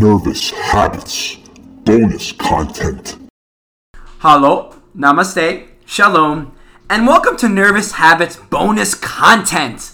Nervous Habits bonus content. Hello, namaste, shalom, and welcome to Nervous Habits bonus content.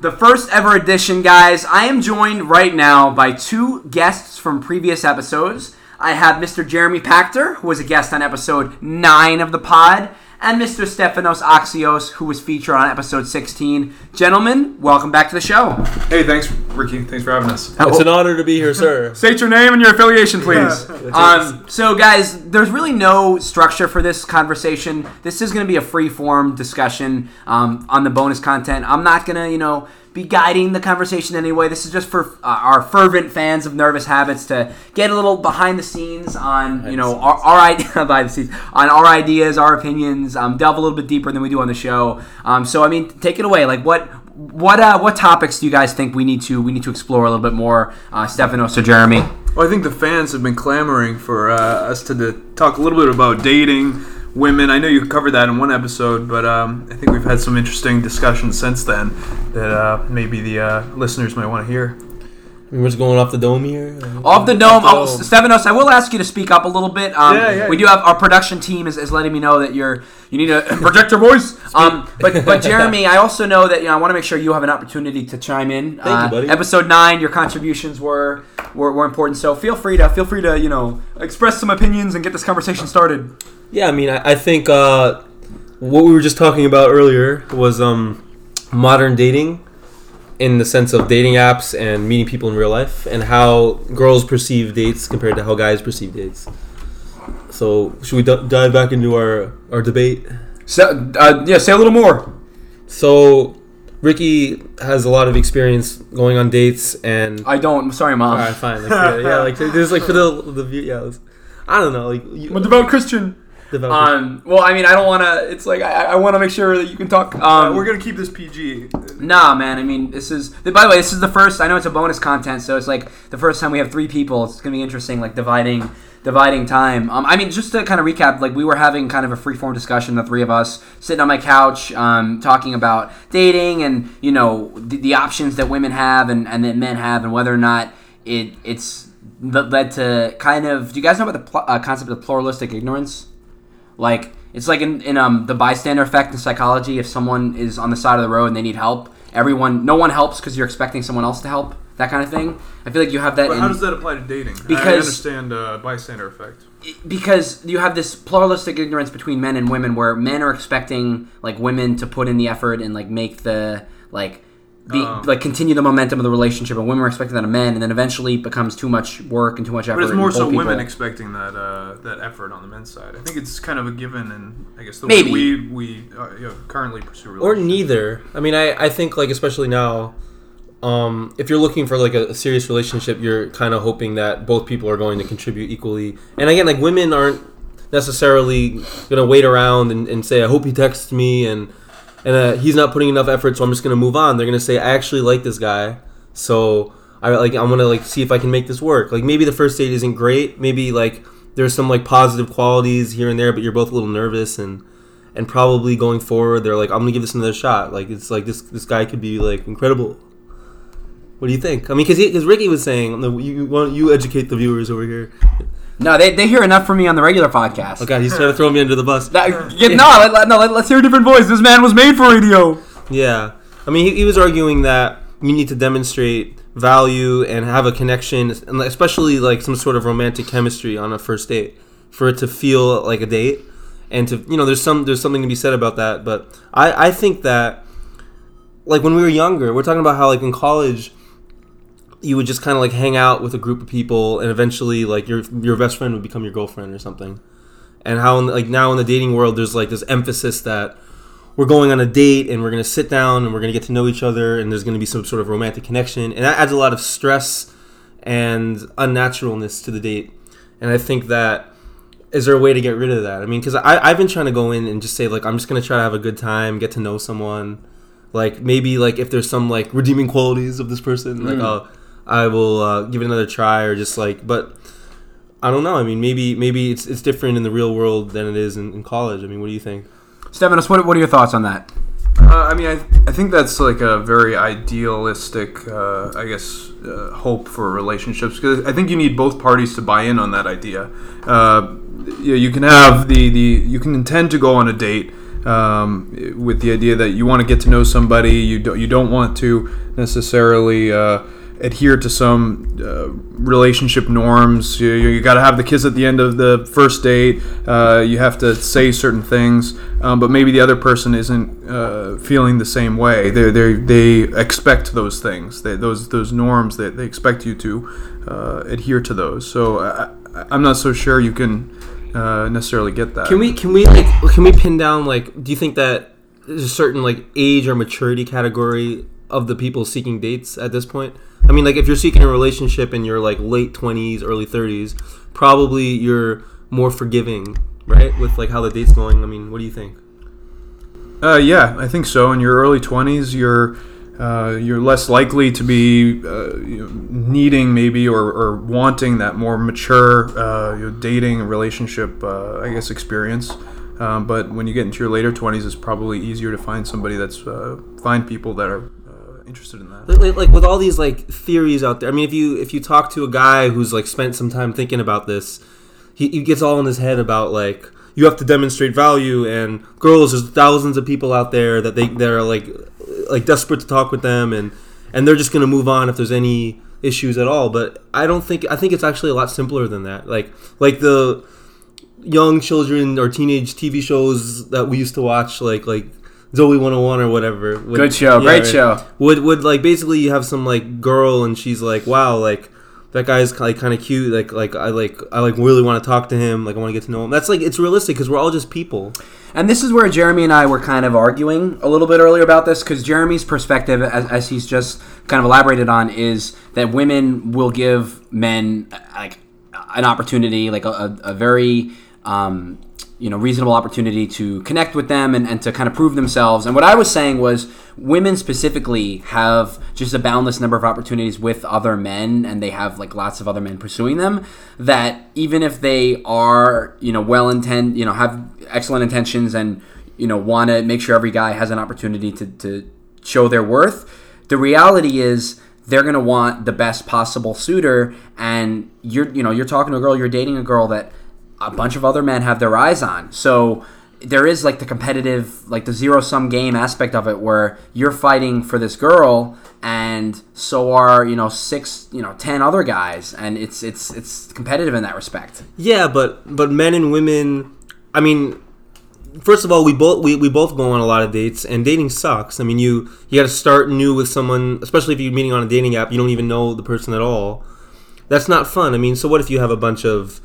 The first ever edition, guys. I am joined right now by two guests from previous episodes. I have Mr. Jeremy Pachter, who was a guest on episode 9 of the pod, and Mr. Stefanos Axios, who was featured on episode 16. Gentlemen, welcome back to the show. Hey, thanks, Ricky. Thanks for having us. It's an honor to be here, sir. State your name and your affiliation, please. um, so, guys, there's really no structure for this conversation. This is going to be a free form discussion um, on the bonus content. I'm not going to, you know, be guiding the conversation anyway. This is just for uh, our fervent fans of Nervous Habits to get a little behind the scenes on, you know, our, our idea behind the scenes on our ideas, our opinions. Um, delve a little bit deeper than we do on the show. Um, so, I mean, take it away. Like, what what uh, what topics do you guys think we need to we need to explore a little bit more, uh, Stefanos or Jeremy? Well, I think the fans have been clamoring for uh, us to the, talk a little bit about dating, women. I know you covered that in one episode, but um, I think we've had some interesting discussions since then that uh, maybe the uh, listeners might want to hear. We're just going off the dome here. Off the dome, oh, dome. Stefanos, I will ask you to speak up a little bit. Um, Yeah, yeah. We do have our production team is, is letting me know that you're you need to project your voice. Um, but but Jeremy, I also know that you know I want to make sure you have an opportunity to chime in. Thank you, Uh, buddy. Episode nine, your contributions were, were were important, so feel free to feel free to you know express some opinions and get this conversation started. Yeah, I mean, I, I think uh, what we were just talking about earlier was um, modern dating in the sense of dating apps and meeting people in real life and how girls perceive dates compared to how guys perceive dates. So, should we d- dive back into our, our debate? So uh, yeah, say a little more. So, Ricky has a lot of experience going on dates and I don't. I'm sorry, mom. All right, fine. Like, yeah, yeah, like there's like for the the view. Yeah, it's- I don't know. Like you, I'm a devout Christian. develop- Um. Well, I mean, I don't want to. It's like I, I want to make sure that you can talk. Uh, Um. we're gonna keep this PG. Nah, man. I mean, this is. By the way, this is the first. I know it's a bonus content, so it's like the first time we have three people. It's gonna be interesting, like dividing, dividing time. Um, I mean, just to kind of recap, like we were having kind of a free form discussion, the three of us sitting on my couch, um, talking about dating and you know the, the options that women have and and that men have, and whether or not it it's led to kind of. Do you guys know about the pl- uh, concept of pluralistic ignorance? Like it's like in, in um the bystander effect in psychology. If someone is on the side of the road and they need help, everyone no one helps because you're expecting someone else to help. That kind of thing. I feel like you have that. But in, how does that apply to dating? Because I Because- understand uh, bystander effect. because you have this pluralistic ignorance between men and women where men are expecting like women to put in the effort and like make the like be Oh. like continue the momentum of the relationship and women are expecting that of men and then eventually it becomes too much work and too much effort But it's more both so women expecting that uh, that effort on the men's side. I think it's kind of a given, and I guess the Maybe. way we we uh, you know, currently pursue or neither. I mean, I, I think like especially now, um, if you're looking for like a, a serious relationship, you're kind of hoping that both people are going to contribute equally. And again, like women aren't necessarily gonna wait around and, and say, "I hope he texts me," and and uh, he's not putting enough effort, so I'm just gonna move on. They're gonna say, "I actually like this guy," so I like I'm gonna like see if I can make this work. Like maybe the first date isn't great. Maybe like there's some like positive qualities here and there, but you're both a little nervous and and probably going forward they're like i'm gonna give this another shot like it's like this this guy could be like incredible what do you think? I mean because because ricky was saying you you, want, you educate the viewers over here? No they, they hear enough from me on the regular podcast. Oh god he's trying to throw me under the bus. That- yeah, no, let, let- no, let, us hear a different voice. This man was made for radio. yeah. I mean he, he was arguing that you need to demonstrate value and have a connection and especially like some sort of romantic chemistry on a first date for it to feel like a date and to you know there's some there's something to be said about that but i i think that like when we were younger we're talking about how like in college you would just kind of like hang out with a group of people and eventually like your your best friend would become your girlfriend or something. And how in, like now in the dating world there's like this emphasis that we're going on a date and we're going to sit down and we're going to get to know each other and there's going to be some sort of romantic connection. And that adds a lot of stress and unnaturalness to the date. And i think that is there a way to get rid of that? I mean because i've been trying to go in and just say like i'm just going to try to have a good time get to know someone. Like maybe like if there's some like redeeming qualities of this person like oh i will uh, give it another try or just like but i don't know i mean maybe maybe it's, it's different in the real world than it is in, in college i mean what do you think Stefanos, what, what are your thoughts on that? Uh, I mean, I, I think that's like a very idealistic, uh, I guess, uh, hope for relationships because I think you need both parties to buy in on that idea. Uh, you, you can have the, the you can intend to go on a date um, with the idea that you want to get to know somebody. You don't you don't want to necessarily. Adhere to some uh, relationship norms. You, you got to have the kiss at the end of the first date. Uh, you have to say certain things, um, but maybe the other person isn't uh, feeling the same way. They they they expect those things. They, those those norms that they expect you to uh, adhere to those. So I, I'm not so sure you can uh, necessarily get that. Can we can we like can we pin down like do you think that there's a certain like age or maturity category of the people seeking dates at this point? I mean like if you're seeking a relationship in your like late 20s, early 30s, probably you're more forgiving, right? With like how the date's going. I mean, what do you think? Uh, yeah, I think so. In your early twenties, you're uh, you're less likely to be uh, needing maybe or, or wanting that more mature uh, you know, dating relationship, uh, I guess, experience. Um, but when you get into your later twenties, it's probably easier to find somebody that's uh, find people that are interested in that. Like, like, with all these like theories out there. I mean, if you if you talk to a guy who's like spent some time thinking about this, he, he gets all in his head about like you have to demonstrate value and girls. There's thousands of people out there that they that are like like desperate to talk with them and and they're just gonna move on if there's any issues at all. But I don't think I think it's actually a lot simpler than that. Like like the young children or teenage TV shows that we used to watch, like like Zoe 101 or whatever. Would, Good show, great show. Would would like basically you have some like girl and she's like, wow, like that guy's like kind of cute. Like like I like I like really want to talk to him. Like I want to get to know him. That's like it's realistic because we're all just people. And this is where Jeremy and I were kind of arguing a little bit earlier about this because Jeremy's perspective, as, as he's just kind of elaborated on, is that women will give men like an opportunity, like a, a, a very um, you know reasonable opportunity to connect with them and, and to kind of prove themselves. And what I was saying was women specifically have just a boundless number of opportunities with other men and they have like lots of other men pursuing them that even if they are you know well intent you know have excellent intentions and you know want to make sure every guy has an opportunity to, to show their worth the reality is they're going to want the best possible suitor and you're you know you're talking to a girl you're dating a girl that a bunch of other men have their eyes on so there is like the competitive like the zero sum game aspect of it where you're fighting for this girl and so are you know six you know ten other guys and it's it's it's competitive in that respect Yeah, but but men and women. I mean, first of all, we both we, we both go on a lot of dates, and dating sucks. I mean, you you got to start new with someone, especially if you're meeting on a dating app. You don't even know the person at all. That's not fun. I mean, so what if you have a bunch of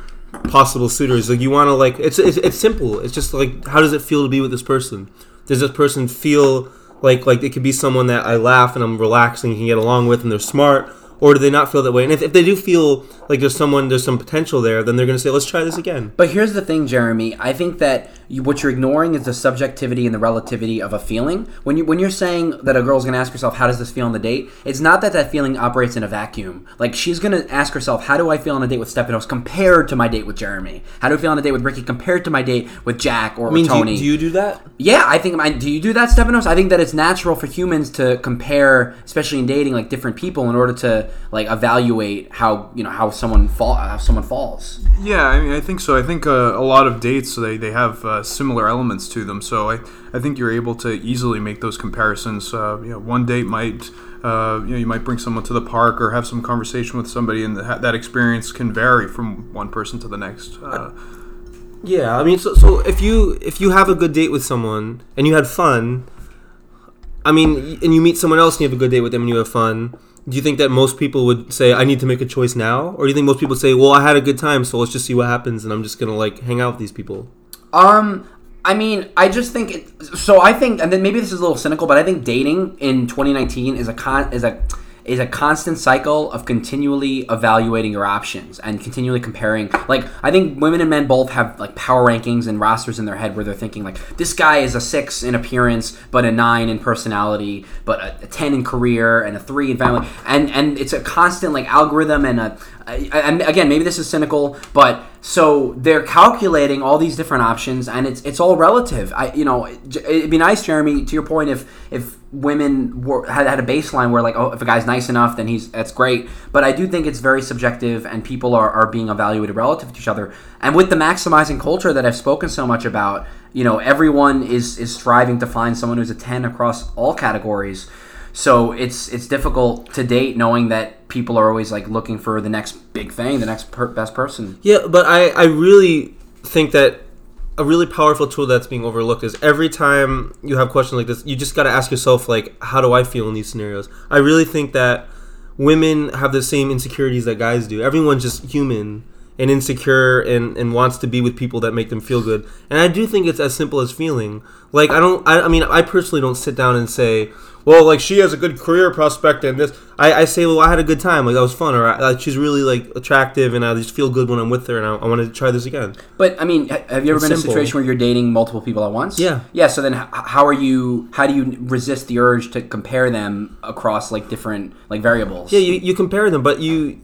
possible suitors? Like you want to like it's, it's it's simple. It's just like how does it feel to be with this person? Does this person feel like like it could be someone that I laugh and I'm relaxing and can get along with, and they're smart, or do they not feel that way? And if, if they do feel like there's someone there's some potential there, then they're to say, let's try this again. But here's the thing, Jeremy. I think that you, what you're ignoring is the subjectivity and the relativity of a feeling. When you when you're saying that a girl's gonna ask herself, "How does this feel on the date?" It's not that that feeling operates in a vacuum. Like she's gonna ask herself, "How do I feel on a date with Stefanos compared to my date with Jeremy? How do I feel on a date with Ricky compared to my date with Jack or I mean, with do you, Tony?" do you do that? Yeah, I think. I, do you do that, Stefanos? I think that it's natural for humans to compare, especially in dating, like different people, in order to like evaluate how you know how someone fall how someone falls. Yeah, I mean, I think so. I think uh, a lot of dates they, they have uh, similar elements to them, so I, I think you're able to easily make those comparisons. Uh, you know, one date might uh, you know you might bring someone to the park or have some conversation with somebody, and that that experience can vary from one person to the next. Uh, Yeah, I mean, so, so if you if you have a good date with someone and you had fun, I mean, and you meet someone else and you have a good date with them and you have fun, do you think that most people would say, "I need to make a choice now," or do you think most people say, "Well, I had a good time, so let's just see what happens, and I'm just gonna like hang out with these people"? Um, I mean, I just think it, so. I think, and then maybe this is a little cynical, but I think dating in 2019 is a con is a is a constant cycle of continually evaluating your options and continually comparing. Like, I think women and men both have like power rankings and rosters in their head where they're thinking like, this guy is a six in appearance, but a nine in personality, but a, a ten in career and a three in family, and and it's a constant like algorithm and a and again, maybe this is cynical, but so they're calculating all these different options, and it's it's all relative. I you know it'd be nice, Jeremy, to your point, if if women were, had had a baseline where like oh if a guy's nice enough then he's that's great, but I do think it's very subjective, and people are are being evaluated relative to each other, and with the maximizing culture that I've spoken so much about, you know everyone is is striving to find someone who's a ten across all categories. So it's it's difficult to date knowing that people are always like looking for the next big thing, the next per- best person. Yeah, but I, I really think that a really powerful tool that's being overlooked is every time you have questions like this, you just got to ask yourself like, how do I feel in these scenarios? I really think that women have the same insecurities that guys do. Everyone's just human and insecure and, and wants to be with people that make them feel good. And I do think it's as simple as feeling. Like I don't I, I mean I personally don't sit down and say, well, like she has a good career prospect and this. I, I say, well, I had a good time, like that was fun, or I, like she's really like attractive, and I just feel good when I'm with her, and I, I want to try this again. But I mean, have you ever It's been in a situation where you're dating multiple people at once? Yeah. Yeah. So then, how are you? How do you resist the urge to compare them across like different like variables? Yeah, you, you compare them, but you,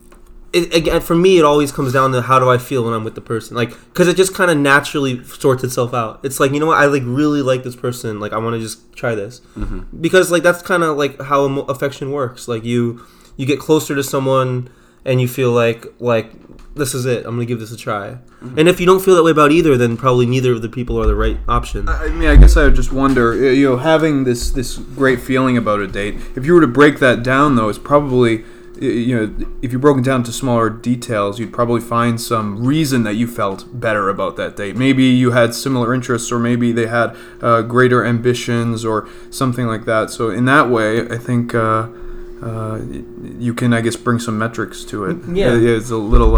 it, again, for me, it always comes down to how do I feel when I'm with the person, like because it just kind of naturally sorts itself out. It's like you know what, I like really like this person, like I want to just try this, mm-hmm. because like that's kind of like how emo- affection works. Like you, you get closer to someone, and you feel like like this is it. I'm gonna give this a try. Mm-hmm. And if you don't feel that way about either, then probably neither of the people are the right option. I mean, I guess I would just wonder, you know, having this this great feeling about a date. If you were to break that down, though, it's probably, you know, if you broke it down to smaller details, you'd probably find some reason that you felt better about that date. Maybe you had similar interests, or maybe they had uh, greater ambitions, or something like that. So in that way, I think. Uh, uh, you can, I guess, bring some metrics to it. Yeah. Uh, it's a little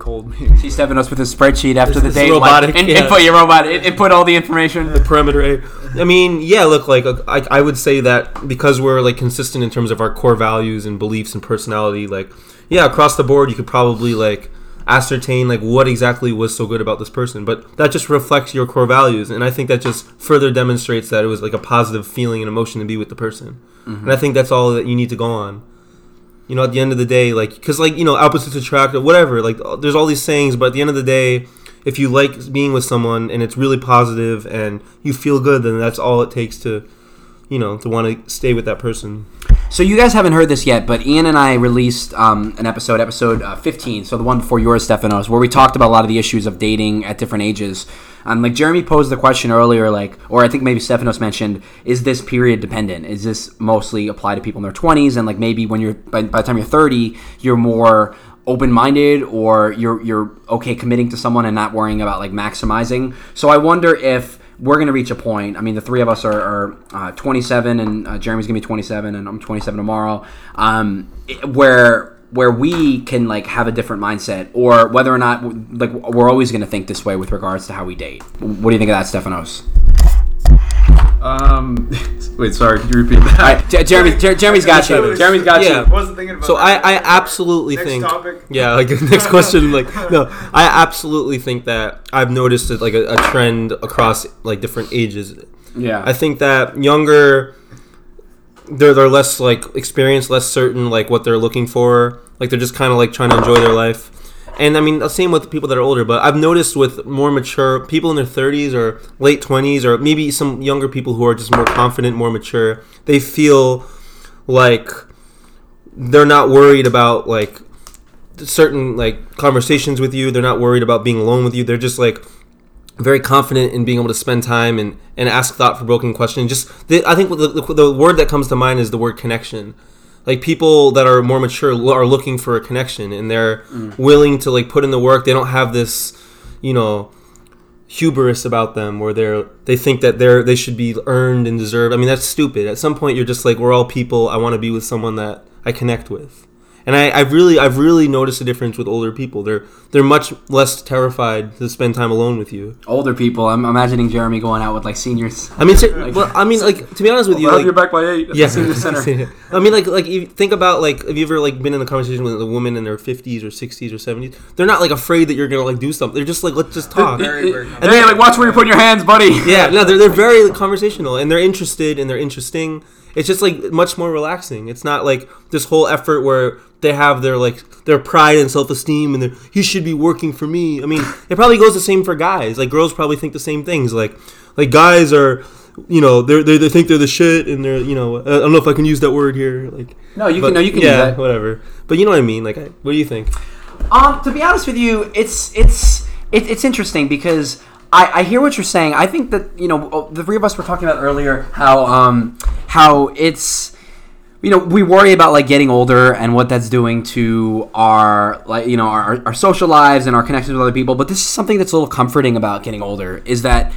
uh, uh, cold. See Stefanos with a spreadsheet after the date. robotic, like, in, yeah. Input your robot. in- Input all the information. the perimeter A. I mean, yeah, look, like I, I would say that because we're like consistent in terms of our core values and beliefs and personality, like yeah, across the board, you could probably like ascertain like what exactly was so good about this person. But that just reflects your core values, and I think that just further demonstrates that it was like a positive feeling and emotion to be with the person. And I think that's all that you need to go on. You know, at the end of the day, like, because like you know, opposites attract or whatever. Like, uh, there's all these sayings, but at the end of the day, if you like being with someone and it's really positive and you feel good, then that's all it takes to, you know, to want to stay with that person. So you guys haven't heard this yet, but Ian and I released um, an episode, episode uh, 15, so the one before yours, Stefanos, where we talked about a lot of the issues of dating at different ages. Um, like Jeremy posed the question earlier, like, or I think maybe Stefanos mentioned, is this period dependent? Is this mostly apply to people in their 20s, and like maybe when you're by, by the time you're 30, you're more open-minded, or you're you're okay committing to someone and not worrying about like maximizing. So I wonder if we're going to reach a point. I mean, the three of us are, are uh, 27, and uh, Jeremy's going to be 27, and I'm 27 tomorrow. Um, where where we can like have a different mindset, or whether or not like we're always going to think this way with regards to how we date. What do you think of that, Stefanos? Um, wait, sorry, could you repeat that? All right, J- Jeremy, Jer- Jeremy's got you. Jeremy's got Yeah. you. wasn't thinking about So I, I absolutely Next think topic. yeah like next question like no I absolutely think that I've noticed it, like a, a trend across like different ages Yeah, I think that younger, they're they're less like experienced, less certain like what they're looking for. Like they're just kind of like trying to enjoy their life. And I mean, the same with people that are older. But I've noticed with more mature people in their 30s or late 20s, or maybe some younger people who are just more confident, more mature, they feel like they're not worried about like certain like conversations with you. They're not worried about being alone with you. They're just like very confident in being able to spend time and, and ask thought provoking questions. Just the, I think the, the, the word that comes to mind is the word connection. Like people that are more mature are looking for a connection and they're mm. willing to like put in the work. They don't have this, you know, hubris about them where they're they think that they're they should be earned and deserved. I mean that's stupid. At some point you're just like we're all people. I want to be with someone that I connect with. And I, I've really I've really noticed a difference with older people. They're they're much less terrified to spend time alone with you. older people. I'm imagining Jeremy going out with like seniors. I mean, ser- well, I mean, like to be honest with you, I'll like, be back by eight. at the yeah, senior center. I mean, like, like you think about like, have you ever like been in a conversation with a woman in their fifties or sixties or seventies? They're not like afraid that you're gonna like do something. They're just like, let's just talk. Very, very And then like, watch where you're putting your hands, buddy. yeah, no, they're they're very like, conversational and they're interested and they're interesting. It's just like much more relaxing. It's not like this whole effort where they have their like their pride and self esteem, and their he should be working for me. I mean, it probably goes the same for guys. Like girls probably think the same things. Like like guys are. You know, they they they think they're the shit, and they're you know I don't know if I can use that word here. Like No, you but- can. No, you can yeah, whatever. But you know what I mean. Like, I, what do you think? Um, to be honest with you, it's it's it, it's interesting because I, I hear what you're saying. I think that you know the three of us were talking about earlier how um how it's you know we worry about like getting older and what that's doing to our like you know our, our social lives and our connections with other people. But this is something that's a little comforting about getting older is that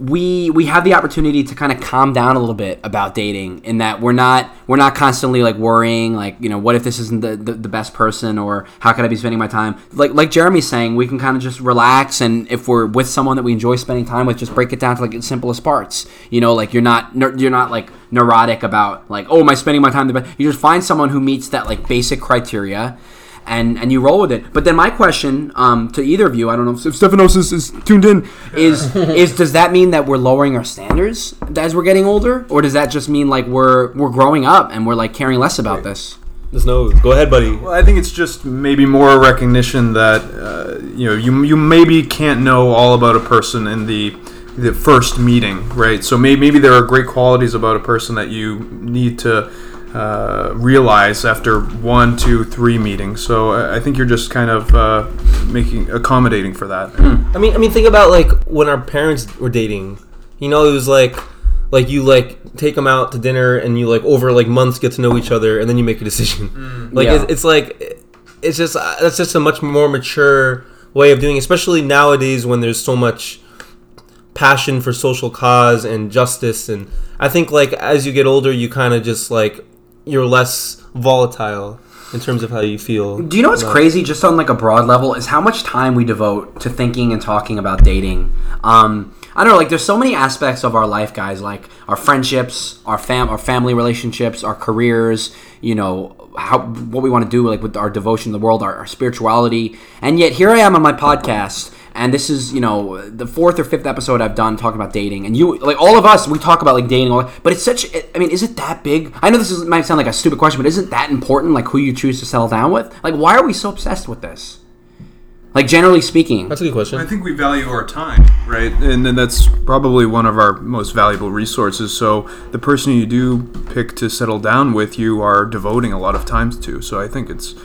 we we have the opportunity to kind of calm down a little bit about dating in that we're not we're not constantly like worrying like you know what if this isn't the, the, the best person or how could I be spending my time? Like like Jeremy's saying we can kind of just relax and if we're with someone that we enjoy spending time with just break it down to like its simplest parts. You know like you're not you're not like neurotic about like oh am I spending my time the best you just find someone who meets that like basic criteria and and you roll with it. But then my question um, to either of you, I don't know if Stephanos is, is tuned in, is is does that mean that we're lowering our standards as we're getting older, or does that just mean like we're we're growing up and we're like caring less about this? There's no. Go ahead, buddy. Well, I think it's just maybe more recognition that uh, you know you you maybe can't know all about a person in the the first meeting, right? So maybe maybe there are great qualities about a person that you need to uh, realize after one, two, three meetings. So I I think you're just kind of uh, making accommodating for that. I mean, I mean, think about like when our parents were dating. You know, it was like, like you like take them out to dinner, and you like over like months get to know each other, and then you make a decision. Like Yeah. it's, it's like, it's just uh, that's just a much more mature way of doing, it, especially nowadays when there's so much passion for social cause and justice. And I think like as you get older, you kind of just like you're less volatile in terms of how you feel. Do you know what's about- crazy, just on like a broad level, is how much time we devote to thinking and talking about dating. Um, I don't know, like there's so many aspects of our life, guys, like our friendships, our fam, our family relationships, our careers. You know, how what we want to do, like with our devotion to the world, our, our spirituality, and yet here I am on my podcast. And this is, you know, the fourth or fifth episode I've done talking about dating. And you, like, all of us, we talk about, like, dating. All, but it's such, I mean, is it that big? I know this is, might sound like a stupid question, but isn't that important, like, who you choose to settle down with? Like, why are we so obsessed with this? Like, generally speaking. That's a good question. I think we value our time, right? And then that's probably one of our most valuable resources. So the person you do pick to settle down with, you are devoting a lot of time to. So I think it's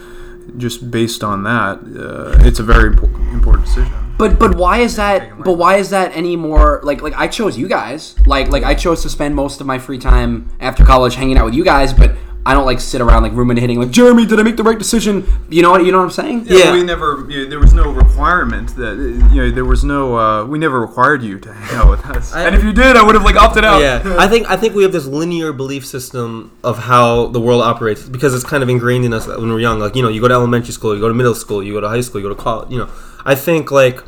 just based on that, uh, it's a very important decision. But but why is that? But why is that any more like like I chose you guys. Like like I chose to spend most of my free time after college hanging out with you guys. But I don't like sit around like ruminating like Jeremy, did I make the right decision? You know what you know what I'm saying? Yeah. we never. You know, there was no requirement that you know. There was no. Uh, we never required you to hang out with us. I- and if you did, I would have like opted out. yeah, I think I think we have this linear belief system of how the world operates because it's kind of ingrained in us when we're young. Like you know, you go to elementary school, you go to middle school, you go to high school, you go to college. You know, I think like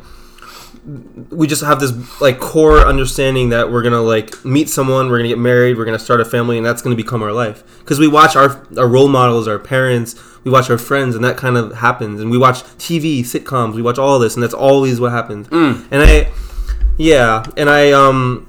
we just have this like core understanding that we're gonna like meet someone, we're gonna get married, we're gonna start a family, and that's gonna become our life. Because we watch our our role models, our parents, we watch our friends, and that kind of happens. And we watch TV, sitcoms, we watch all this, and that's always what happens. And I, yeah, and I um.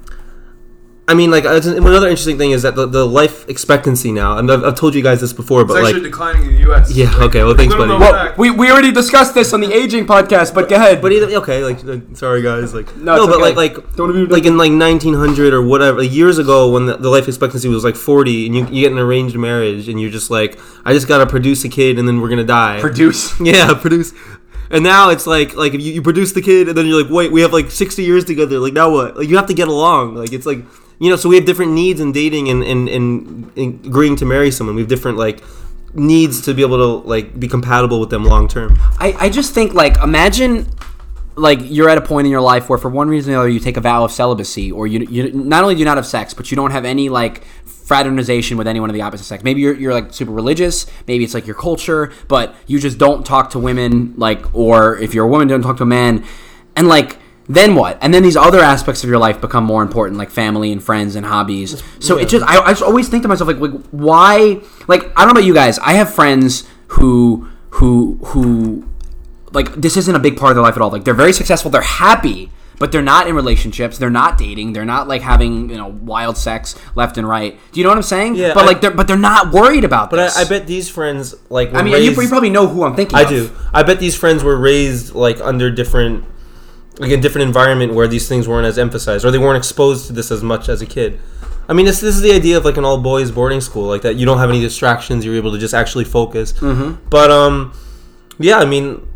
I mean, like it's- another interesting thing is that the, the life expectancy now, and I've, I've told you guys this before, It's but actually like, declining in the U.S. Yeah, okay, well, thanks, buddy. Well. We, we already discussed this on the aging podcast, but go ahead. but either okay, like sorry guys, like No, no, it's but okay. like like Don't be- like in like 1900 or whatever like years ago when the, the life expectancy was like 40, and you, you get an arranged marriage, and you're just like, I just gotta produce a kid, and then we're gonna die. produce. yeah, produce. And now it's like like if you, you produce the kid, and then you're like, wait, we have like 60 years together. Like now what? Like you have to get along. Like it's like you know, so we have different needs in dating and and, and, agreeing to marry someone. We have different like needs to be able to like be compatible with them long term. I, I just think like imagine like you're at a point in your life where for one reason or another you take a vow of celibacy or you, you not only do not have sex but you don't have any like fraternization with anyone of the opposite sex maybe you're, you're like super religious maybe it's like your culture but you just don't talk to women like or if you're a woman don't talk to a man and like then what and then these other aspects of your life become more important like family and friends and hobbies so it just I, I just always think to myself like, like why like i don't know about you guys i have friends who who who like this isn't a big part of their life at all. Like they're very successful, they're happy, but they're not in relationships. They're not dating. They're not like having you know wild sex left and right. Do you know what I'm saying? Yeah, But I- like, they're but they're not worried about But this. I, I bet these friends like. Were I mean, raised, you, you probably know who I'm thinking. I of. do. I bet these friends were raised like under different, like a different environment where these things weren't as emphasized, or they weren't exposed to this as much as a kid. I mean, this, this is the idea of like an all boys boarding school, like that. You don't have any distractions. You're able to just actually focus. Mm-hmm. But um, yeah. I mean,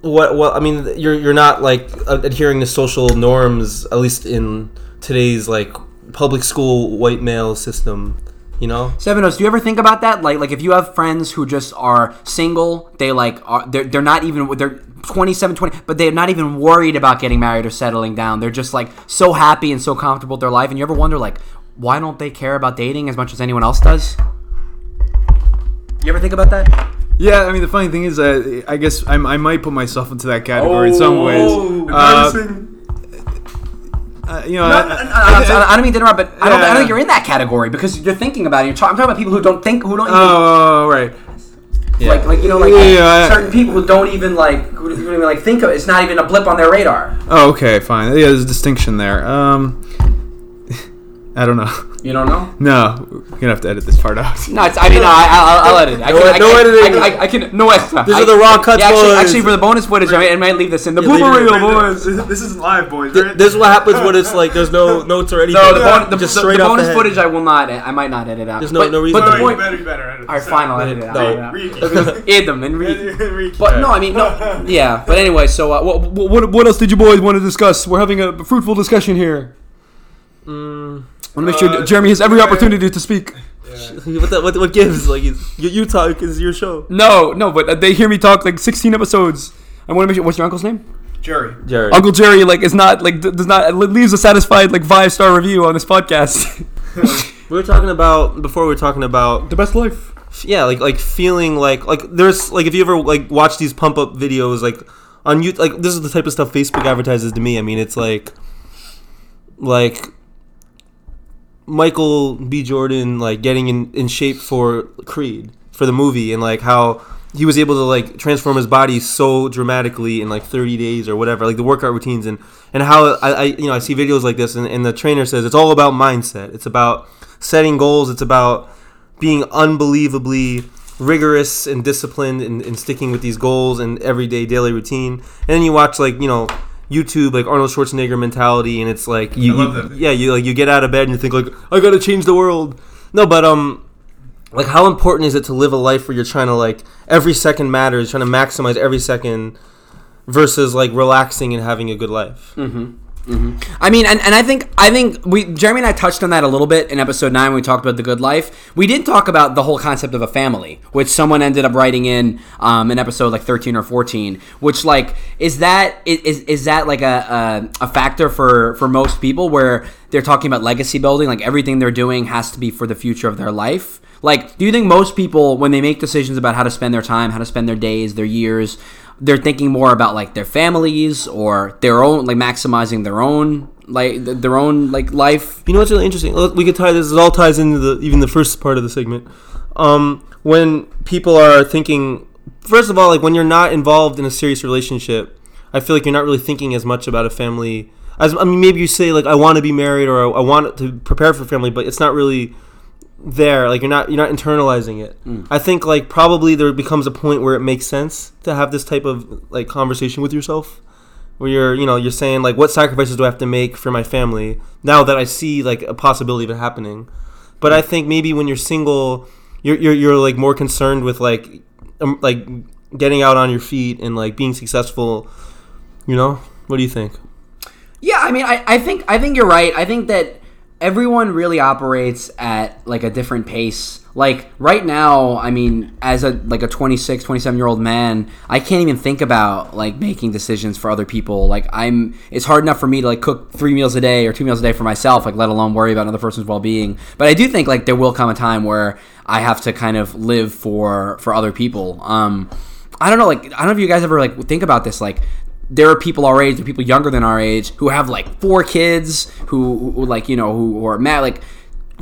what? What? I mean, you're you're not like adhering to social norms, at least in today's like public school white male system. You know. Stefanos, do you ever think about that? Like, like if you have friends who just are single, they like are they're, they're not even they're 27, 20, but they're not even worried about getting married or settling down. They're just like so happy and so comfortable with their life. And you ever wonder like why don't they care about dating as much as anyone else does? You ever think about that? Yeah, I mean the funny thing is, uh, I guess I'm, I might put myself into that category in some ways. Oh, Uh, uh, you know, No, I- no, no, no, I- no, I don't mean to interrupt, but I don't, I don't think you're in that category because you're thinking about it. You're talk, I'm talking about people who don't think, who don't even oh, right. like, like you know, like Yeah, I- certain people who don't even like, who don't even like think of it. It's not even a blip on their radar. Oh, okay, fine. Yeah, there's a distinction there. Um, I don't know. You don't know? No, you're gonna have to edit this part out. No, it's, I mean, no, I, I'll, I'll edit. it. I No- can, I, no I, editing. I, I, I can no extra. These I- are the raw cuts, Yeah, actually, boys. actually, for the bonus footage, I might, I might leave this in the Yeah, leave blooper reel, boys. This isn't live, boys. Th- this is what happens when it's like there's no notes or anything. No, the, bon- the, just the, straight the off bonus head. footage I will not. I might not edit out. There's no- but, no reason But the to. point. better, you better edit. All right, fine. I'll edit it out. No. I'll edit it out. Aid them and read. But no, I mean no. Yeah, but anyway, so uh, what, What, what else did you boys want to discuss? We're having a fruitful discussion here. Mm, I want to make sure Uh, Jeremy has every yeah. opportunity to speak. what, the, what, what gives? Like you, you talk is your show. No, no, but uh, they hear me talk like 16 episodes. I want to make sure. What's your uncle's name? Jerry. Jared. Uncle Jerry, like, is not like does not leaves a satisfied like five star review on this podcast. we were talking about before. We were talking about the best life. yeah, like like feeling like like there's like if you ever like watch these pump up videos like on you like this is the type of stuff Facebook advertises to me. I mean, it's like like Michael B. Jordan like getting in, in shape for Creed for the movie and like how he was able to like transform his body so dramatically in like 30 days or whatever like the workout routines and and how I, I you know I see videos like this and, and the trainer says it's all about mindset. It's about setting goals. It's about being unbelievably rigorous and disciplined and, and sticking with these goals and everyday daily routine. And then you watch like you know YouTube like Arnold Schwarzenegger mentality and it's like you, I love you- that. yeah you like you get out of bed and you think like I gotta change the world. No but um like how important is it to live a life where you're trying to like every second matters trying to maximize every second versus like relaxing and having a good life I mean, and, and I think I think we Jeremy and I touched on that a little bit in episode nine when we talked about the good life. We did talk about the whole concept of a family, which someone ended up writing in um, in episode like thirteen or fourteen. Which like is that is is that like a, a a factor for for most people where they're talking about legacy building, like everything they're doing has to be for the future of their life. Like, do you think most people, when they make decisions about how to spend their time, how to spend their days, their years, they're thinking more about like their families or their own, like maximizing their own, like their own like life? You know what's really interesting? We could tie this. It all ties into the even the first part of the segment. Um, when people are thinking, first of all, like when you're not involved in a serious relationship, I feel like you're not really thinking as much about a family. As I mean, maybe you say like I want to be married or I, I want to prepare for family, but it's not really there. Like you're not you're not internalizing it. I think like probably there becomes a point where it makes sense to have this type of like conversation with yourself where you're you know you're saying like what sacrifices do i have to make for my family now that i see like a possibility of it happening but i think maybe when you're single you're you're, you're like more concerned with like um, like getting out on your feet and like being successful you know what do you think Yeah, I mean, I, I think I think you're right. I think that everyone really operates at like a different pace. Like right now, I mean, as a like a 26, 27 year old man, I can't even think about like making decisions for other people. Like I'm, it's hard enough for me to like cook three meals a day or two meals a day for myself, like let alone worry about another person's well being. But I do think like there will come a time where I have to kind of live for for other people. Um, I don't know, like I don't know if you guys ever like think about this, like there are people our age, there are people younger than our age who have like four kids, who, who like you know who, who are mad like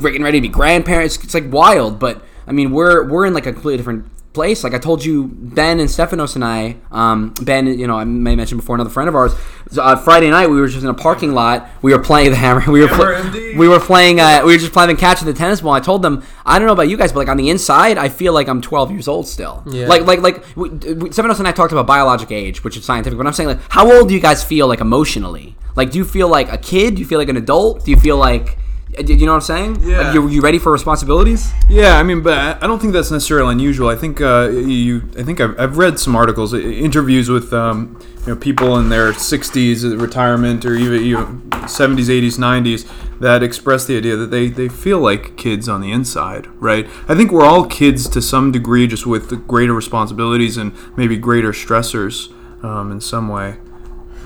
getting ready to be grandparents. It's like wild, but I mean we're we're in like a completely different place. Like I told you, Ben and Stephanos and I, um, Ben, you know, I may mention before another friend of ours. Uh, Friday night, we were just in a parking lot. We were playing the hammer. We were Hammer, pl- we were playing. Uh, we were just playing catch with the tennis ball. I told them, I don't know about you guys, but like on the inside, I feel like I'm 12 years old still. Yeah. Like like like we, we, Stephanos and I talked about biologic age, which is scientific. But I'm saying like, how old do you guys feel like emotionally? Like, do you feel like a kid? Do you feel like an adult? Do you feel like you know what I'm saying? Yeah. Like, you, you ready for responsibilities? Yeah, I mean, but I I don't think that's necessarily unusual. I think uh, you. I think I've, I've read some articles, uh, interviews with um, you know people in their 60s, uh, retirement, or even you know, 70s, 80s, 90s that express the idea that they they feel like kids on the inside, right? I think we're all kids to some degree, just with greater responsibilities and maybe greater stressors um, in some way.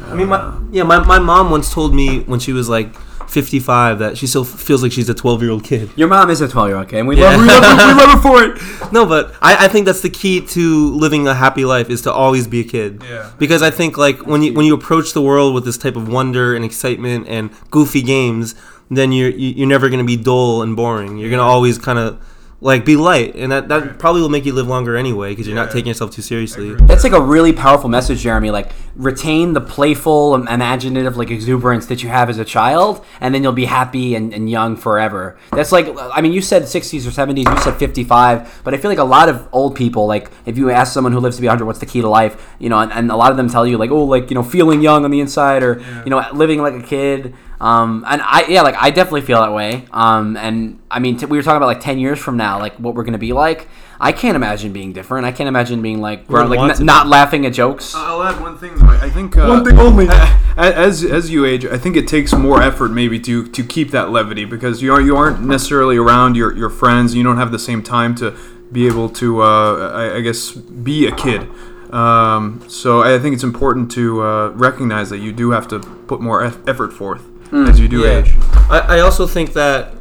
I mean, my, yeah, my, my mom once told me when she was like 55 that she still feels like she's a 12 year old kid. Your mom is a 12 year old kid, and we, Yeah. love, we, love her, we love her for it. No, but I, I think that's the key to living a happy life is to always be a kid. Yeah. Because I think like when you when you approach the world with this type of wonder and excitement and goofy games, then you're you're never gonna be dull and boring. You're gonna always kind of like be light, and that, that probably will make you live longer anyway because you're not taking yourself too seriously. That's like a really powerful message, Jeremy. Like, retain the playful, and imaginative, like exuberance that you have as a child, and then you'll be happy and, and young forever. That's like, I mean, you said 60s or 70s, you said 55, but I feel like a lot of old people, like, if you ask someone who lives to be 100, what's the key to life, you know, and, and a lot of them tell you, like, oh, like, you know, feeling young on the inside, or, you know, living like a kid. Um, and I, yeah, like, I definitely feel that way. Um, and I mean, t- we were talking about like 10 years from now, like, what we're going to be like. I can't imagine being different. I can't imagine being like, We're like n- not laughing at jokes. I'll add one thing though. I think uh, One thing only. As as you age, I think it takes more effort maybe to to keep that levity because you are you aren't necessarily around your your friends. You don't have the same time to be able to uh, I, I guess be a kid. Um, so I think it's important to uh, recognize that you do have to put more eff- effort forth as you do Yeah. age. I, I also think that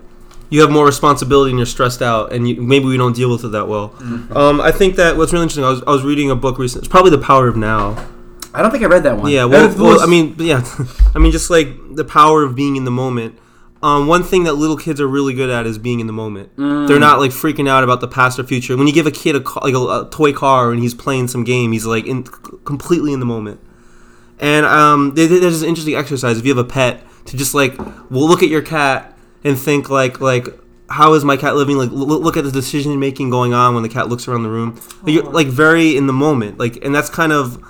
you have more responsibility and you're stressed out, and you, maybe we don't deal with it that well. Um, I think that what's really interesting. I was, I was reading a book recently. It's probably The Power of Now. I don't think I read that one. Yeah, well, well I mean, yeah, I mean, just like the power of being in the moment. Um, one thing that little kids are really good at is being in the moment. They're not like freaking out about the past or future. When you give a kid a like a, a toy car and he's playing some game, he's like in completely in the moment. And um, there- there's this interesting exercise if you have a pet to just like well look at your cat and think like like how is my cat living? Like l- look at the decision making going on when the cat looks around the room. Like, you're like very in the moment. Like and that's kind of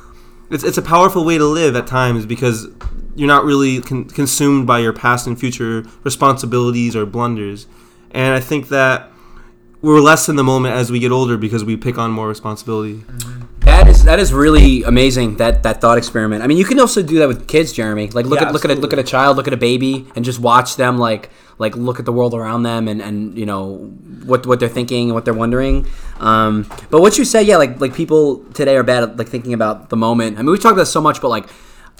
it's, it's a powerful way to live at times because you're not really con- consumed by your past and future responsibilities or blunders. And i think that we're less in the moment as we get older because we pick on more responsibility mm-hmm. That is that is really amazing. That that thought experiment. I mean, you can also do that with kids, Jeremy. Like look Yeah, at look at a, look at a child, look at a baby, and just watch them like like look at the world around them and and you know what what they're thinking and what they're wondering. Um, but what you said, yeah, like like people today are bad at like thinking about the moment. I mean, we talked about this so much, but like.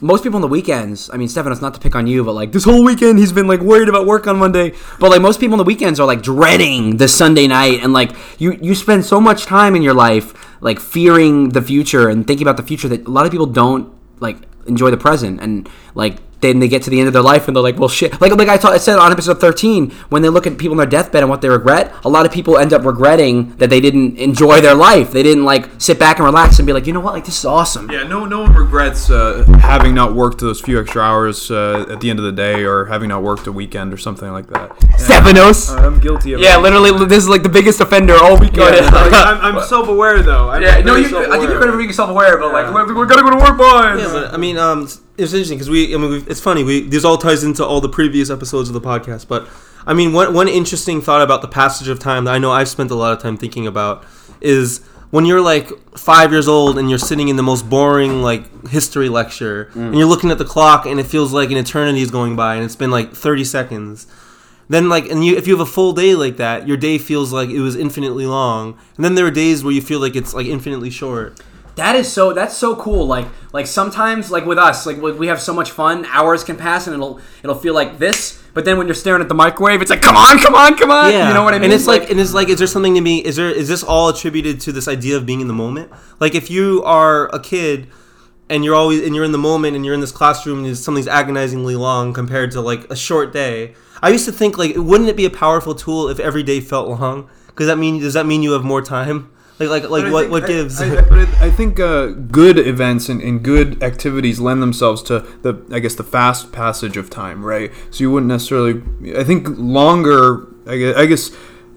Most people on the weekends, I mean, Stephanos, not to pick on you, but like this whole weekend, he's been like worried about work on Monday. But like most people on the weekends are like dreading the Sunday night, and like you you spend so much time in your life like fearing the future and thinking about the future that a lot of people don't like enjoy the present. And like then they get to the end of their life and they're like well shit. Like like I, said on episode 13 when they look at people on their deathbed and what they regret a lot of people end up regretting that they didn't enjoy their life. They didn't like sit back and relax and be like you know what? Like this is awesome. Yeah, no, no one regrets uh, having not worked those few extra hours uh, at the end of the day, or having not worked a weekend or something like that. Stephanos I'm guilty of yeah it. literally this is like the biggest offender all week Yeah, like, I'm, I'm self-aware though. I'm yeah, no, very you, I think self-aware. you're better being self-aware, but like, Yeah. we're, we're gonna go to work, boys. Yeah, but I mean, um, it's interesting because we, I mean, we've, it's funny. We this all ties into all the previous episodes of the podcast. But I mean, one one interesting thought about the passage of time that I know I've spent a lot of time thinking about is when you're like five years old and you're sitting in the most boring like history lecture and you're looking at the clock and it feels like an eternity is going by and it's been like 30 seconds then like and you if you have a full day like that your day feels like it was infinitely long and then there are days where you feel like it's like infinitely short That is so. That's so cool. Like, like sometimes, like with us, like we we have so much fun. Hours can pass, and it'll it'll feel like this. But then when you're staring at the microwave, it's like, come on, come on, come on. Yeah, You know what I mean? And it's like, and it's like, is there something to me? Is there is this all attributed to this idea of being in the moment? Like, if you are a kid and you're always and you're in the moment and you're in this classroom and something's agonizingly long compared to like a short day. I used to think like, wouldn't it be a powerful tool if every day felt long? Because that mean does that mean you have more time? Like like like what think- what gives? I, I, but it- I think uh, good events and, and good activities lend themselves to the I guess the fast passage of time, right? So you wouldn't necessarily. I think longer. I guess, I guess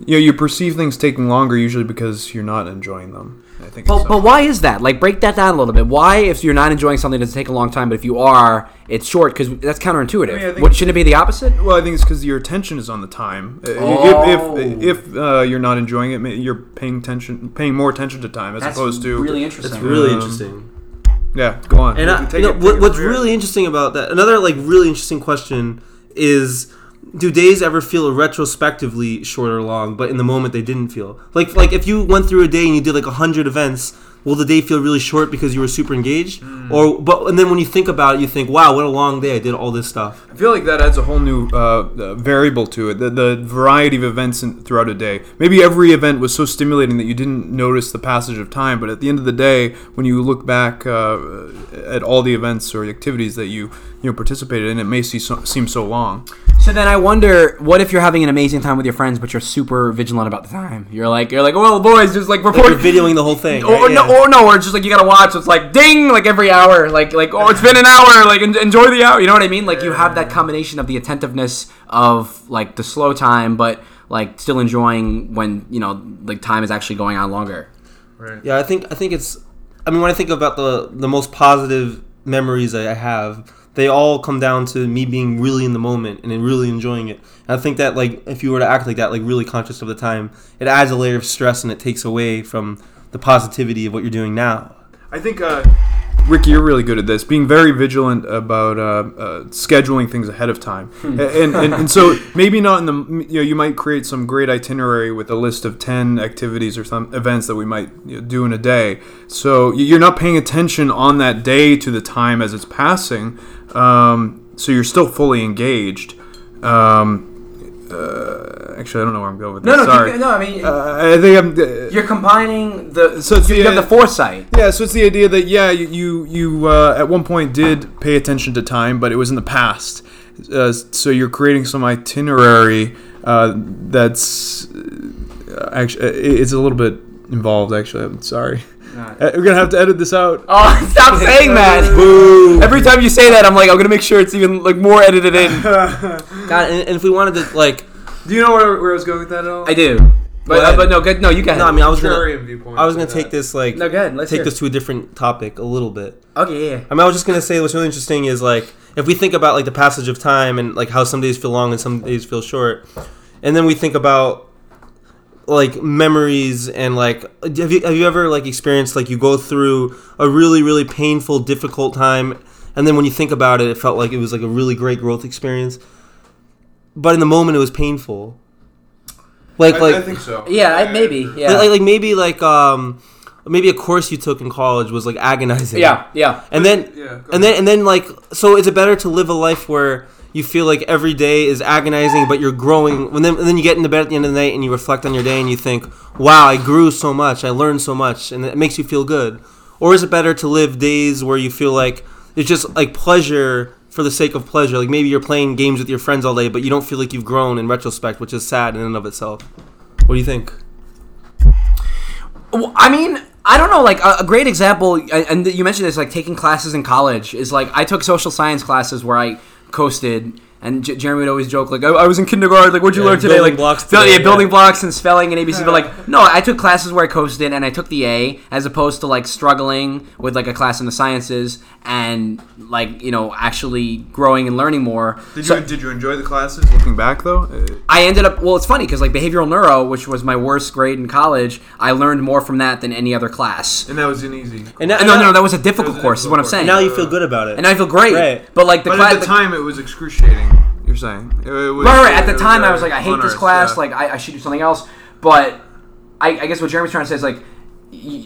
you know you perceive things taking longer usually because you're not enjoying them. I think. But, so. but why is that? Like, break that down a little bit. Why, if you're not enjoying something, does it take a long time? But if you are, it's short because that's counterintuitive. I mean, I what, shouldn't it be the opposite? Well, I think it's because your attention is on the time. Oh. If if, if uh, you're not enjoying it, you're paying attention, paying more attention to time as That's opposed to really It's interesting. really Um, interesting. Yeah, go on. And I, Take you know, it- what, what's really interesting about that, another like really interesting question is, do days ever feel retrospectively short or long, but in the moment they didn't feel? Like like if you went through a day and you did like hundred events, will the day feel really short because you were super engaged, Hmm. or but and then when you think about it, you think, wow, what a long day! I did all this stuff. I feel like that adds a whole new uh, uh, variable to it. The, the variety of events in, throughout a day. Maybe every event was so stimulating that you didn't notice the passage of time. But at the end of the day, when you look back uh, at all the events or activities that you you know participated in, it may see so, seem so long. So then I wonder, what if you're having an amazing time with your friends, but you're super vigilant about the time? You're like, you're like, well, boys, just like Like report. you're videoing the whole thing. or, right? no, Yeah. Or no, or it's just like you gotta watch. It's like ding, like every hour, like like oh, it's been an hour, like en- enjoy the hour. You know what I mean? Like you have that combination of the attentiveness of like the slow time, but like still enjoying when you know like time is actually going on longer. Right. Yeah, I think I think it's. I mean, when I think about the the most positive memories I I have, they all come down to me being really in the moment and really enjoying it. And I think that like if you were to act like that, like really conscious of the time, it adds a layer of stress and it takes away from the positivity of what you're doing now. I think, uh, Ricky, you're really good at this. Being very vigilant about uh, uh, scheduling things ahead of time, and, and and so maybe not in the you know you might create some great itinerary with a list of ten activities or some events that we might you know, do in a day. So you're not paying attention on that day to the time as it's passing. Um, so you're still fully engaged. Um, uh, actually, I don't know where I'm going with this. Sorry. no. No I mean, Uh, I think I'm. Uh, you're combining the So it's you, the, you have the foresight. Yeah, so it's the idea that yeah, you you, you uh, at one point did pay attention to time, but it was in the past. Uh, so you're creating some itinerary uh, that's uh, actually it's a little bit involved. Actually, I'm sorry. Uh, We're gonna have to edit this out. Oh, stop saying that! Every time you say that, I'm like, I'm gonna make sure it's even like more edited in. God, and, and if we wanted to like, Do you know where, where I was going with that at all? I do, but Go uh, ahead. but no, good. No, you got. no, I mean, I was gonna, Contrarian viewpoint I was gonna take that. this like, no, good. Let's take hear. this to a different topic a little bit. Okay, yeah. I mean, I was just gonna say what's really interesting is like if we think about like the passage of time and like how some days feel long and some days feel short, and then we think about like memories and like have you have you ever like experienced like you go through a really really painful difficult time and then when you think about it it felt like it was like a really great growth experience but in the moment it was painful like I, like I think so. Yeah, I, maybe. Yeah. like, like maybe like um maybe a course you took in college was like agonizing yeah, yeah. and then Yeah, go and then and then like so is it better to live a life where you feel like every day is agonizing but you're growing. And then, and then you get into bed at the end of the night and you reflect on your day and you think wow i grew so much. I learned so much. And it makes you feel good. Or is it better to live days where you feel like it's just like pleasure for the sake of pleasure? Like maybe you're playing games with your friends all day but you don't feel like you've grown in retrospect which is sad in and of itself. What do you think? Well, I mean, I don't know. Like a, great example, and you mentioned this, like taking classes in college is like I took social science classes where I coasted. And J- Jeremy would always joke like, I, I was in kindergarten. Like, what'd you Yeah, learn today? building Like, blocks buil- today, yeah, building blocks and spelling and ABC. But like, no, I took classes where I coasted, and I took the A as opposed to like struggling with like a class in the sciences and like you know actually growing and learning more. Did So- you did you enjoy the classes? Looking back though, Uh, I ended up well. It's funny because like behavioral neuro, which was my worst grade in college, I learned more from that than any other class. and that was an easy. and now, no, no, no, that was a difficult was a course. Is what I'm saying. and now you feel good about it and I feel great. Right. But like the But class, at the time, it was excruciating. You're saying it was, right, right. At it the was, time, I was like, I hate this class. yeah. Like, I, I should do something else. But I, I guess what Jeremy's trying to say is like.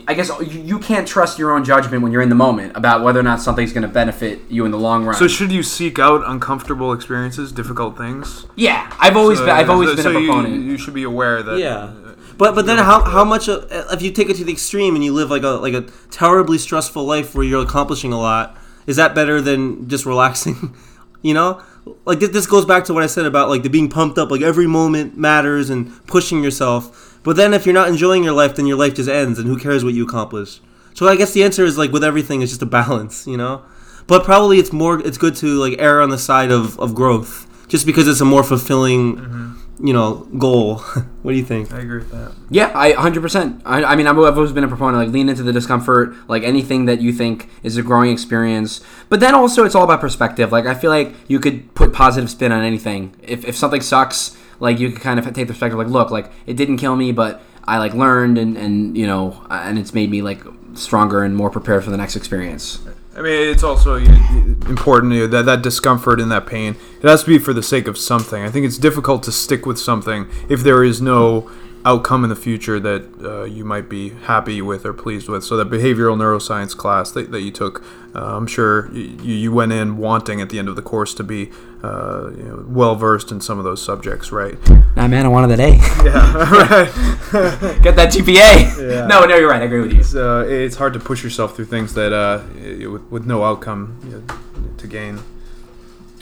I guess you you can't trust your own judgment when you're in the moment about whether or not something's going to benefit you in the long run. So should you seek out uncomfortable experiences, difficult things? yeah, I've always So- been I've always so- been so a you- proponent. You, should be aware that. Yeah, but but then how how much uh, if you take it to the extreme and you live like a like a terribly stressful life where you're accomplishing a lot, is that better than just relaxing? you know, like this, goes back to what I said about like the being pumped up, like every moment matters and pushing yourself. But then if you're not enjoying your life, then your life just ends, and who cares what you accomplish? So I guess the answer is like with everything, it's just a balance, you know. But probably it's more it's good to like err on the side of, of growth, just because it's a more fulfilling, mm-hmm. You know, goal. what do you think? I agree with that. Yeah, I 100%. I, I mean, I've always been a proponent, like, lean into the discomfort, like, anything that you think is a growing experience. But then also, it's all about perspective. Like, I feel like you could put positive spin on anything. If, if something sucks, like, you could kind of take the perspective, like, look, like, it didn't kill me, but I, like, learned and, and you know, and it's made me, like, stronger and more prepared for the next experience. I mean, it's also important you know, that that discomfort and that pain. It has to be for the sake of something. I think it's difficult to stick with something if there is no outcome in the future that uh, you might be happy with or pleased with. So that behavioral neuroscience class that, that you took, uh, I'm sure you, you went in wanting at the end of the course to be uh, you know, well versed in some of those subjects, right? Nah, man, I wanted that A. Yeah, right. Get that GPA. Yeah. No, no, you're right. I agree with you. It's, uh, it's hard to push yourself through things that uh, with, with no outcome you know, to gain.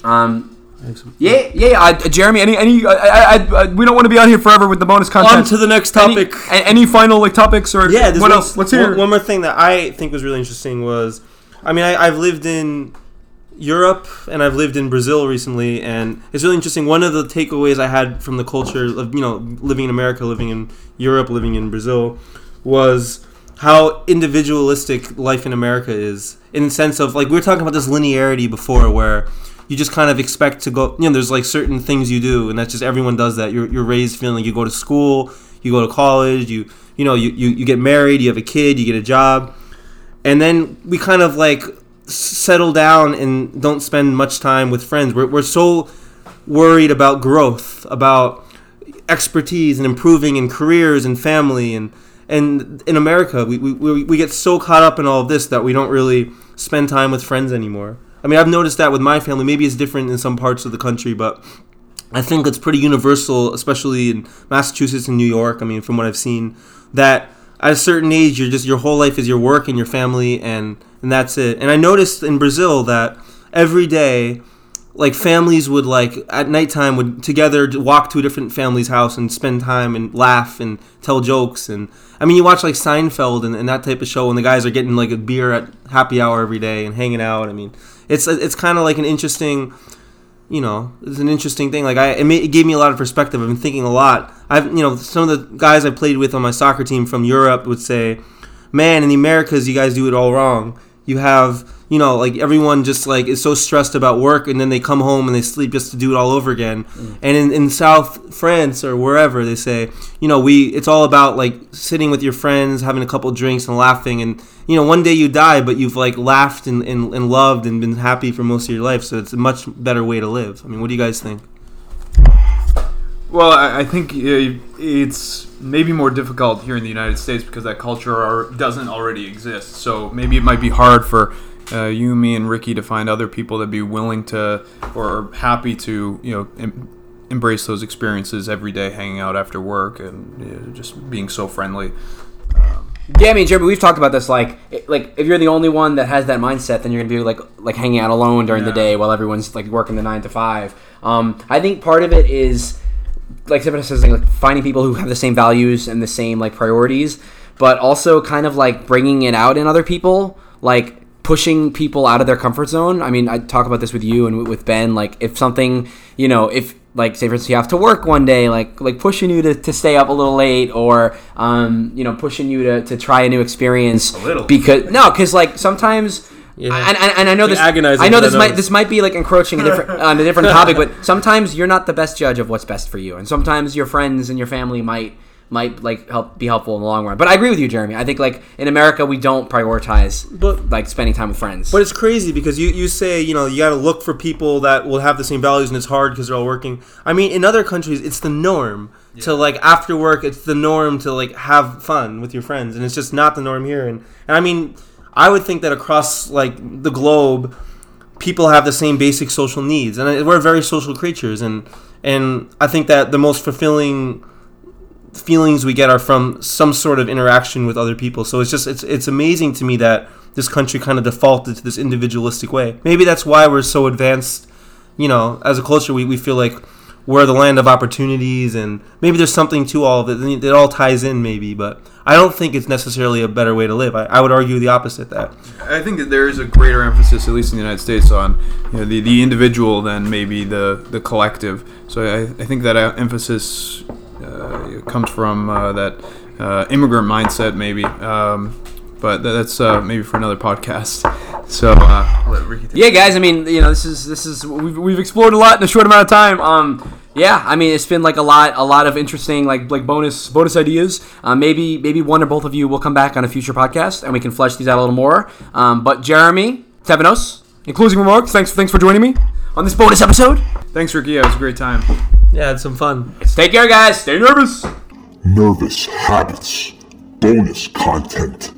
Um, yeah, yeah, yeah. Uh, Jeremy, any, any, I, I, I, we don't want to be on here forever with the bonus content. On to the next topic. a- Any, final like topics or yeah, what one, else? Let's hear. One, one more thing that I think was really interesting was, I mean, I, I've lived in Europe and I've lived in Brazil recently, and it's really interesting. One of the takeaways I had from the culture of you know living in America, living in Europe, living in Brazil, was how individualistic life in America is. In the sense of like we were talking about this linearity before, where you just kind of expect to go. You know, there's like certain things you do, and that's just everyone does that. You're, you're raised feeling you go to school, you go to college, you you know you, you you get married, you have a kid, you get a job, and then we kind of like settle down and don't spend much time with friends. We're, we're so worried about growth, about expertise and improving in careers and family and and in America we, we, we we get so caught up in all of this that we don't really spend time with friends anymore. I mean I've noticed that with my family. Maybe it's different in some parts of the country, but I think it's pretty universal, especially in Massachusetts and New York. I mean, from what I've seen, that at a certain age, you're just your whole life is your work and your family, and and that's it. And I noticed in Brazil that every day, like families would like at nighttime would together walk to a different family's house and spend time and laugh and tell jokes and I mean you watch like Seinfeld and, and that type of show and the guys are getting like a beer at happy hour every day and hanging out. I mean it's it's kind of like an interesting you know, it's an interesting thing. Like I, it, ma- it gave me a lot of perspective. I've been thinking a lot. I've, you know, some of the guys I played with on my soccer team from Europe would say, "Man, in the Americas, you guys do it all wrong. You have, you know, like everyone just like is so stressed about work, and then they come home and they sleep just to do it all over again. Mm. And in, in South France or wherever, they say, you know, we, it's all about like sitting with your friends, having a couple drinks and laughing, and you know, one day you die, but you've like laughed and, and, and loved and been happy for most of your life. So it's a much better way to live. I mean, what do you guys think? Well, I, I think it's maybe more difficult here in the United States because that culture are, doesn't already exist. So maybe it might be hard for uh, you, me, and Ricky to find other people that be willing to or happy to, you know, em- embrace those experiences every day, hanging out after work and you know, just being so friendly. Yeah, I mean, Jeremy, we've talked about this. Like, like if you're the only one that has that mindset, then you're gonna be like like hanging out alone during the day while everyone's like working the nine to five. Um, I think part of it is like Stefan says, like finding people who have the same values and the same like priorities, but also kind of like bringing it out in other people, like pushing people out of their comfort zone. I mean, I talk about this with you and with Ben. Like, if something, you know, if like say for instance you have to work one day, like like pushing you to, to stay up a little late, or um, you know, pushing you to, to try a new experience. A little. because no, because like sometimes. Yeah. And, and, and I know this. agonizing I know this might this might be like encroaching a different on a different topic, but sometimes you're not the best judge of what's best for you, and sometimes your friends and your family might might like help be helpful in the long run. But I agree with you, Jeremy. I think like in America we don't prioritize But- like spending time with friends. But it's crazy because you, you say, you know, you got to look for people that will have the same values and it's hard because they're all working. I mean, in other countries, it's the norm to like after work, it's the norm to like have fun with your friends. And it's just not the norm here. And, and I mean, I would think that across like the globe, people have the same basic social needs. And uh, we're very social creatures. And, and I think that the most fulfilling feelings we get are from some sort of interaction with other people. So it's just it's it's amazing to me that this country kind of defaulted to this individualistic way. Maybe that's why we're so advanced. You know, as a culture, we, we feel like we're the land of opportunities, and maybe there's something to all of it. It all ties in, maybe, but I don't think it's necessarily a better way to live. I, I would argue the opposite. That I think that there is a greater emphasis, at least in the United States, on you know, the, the individual than maybe the, the collective. So I, I think that uh, emphasis uh, comes from uh, that uh, immigrant mindset, maybe. Um, but that's uh, maybe for another podcast. So uh, let Ricky take Yeah, guys. I mean, you know, this is this is we've, we've explored a lot in a short amount of time. Um, yeah, I mean, it's been like a lot, a lot of interesting like like bonus bonus ideas. Uh, maybe maybe one or both of you will come back on a future podcast and we can flesh these out a little more. Um, but Jeremy Stefanos, in closing remarks, thanks thanks for joining me on this bonus episode. Thanks, Ricky. It was a great time. Yeah, had some fun. Take care, guys. Stay nervous. Nervous habits. Bonus content.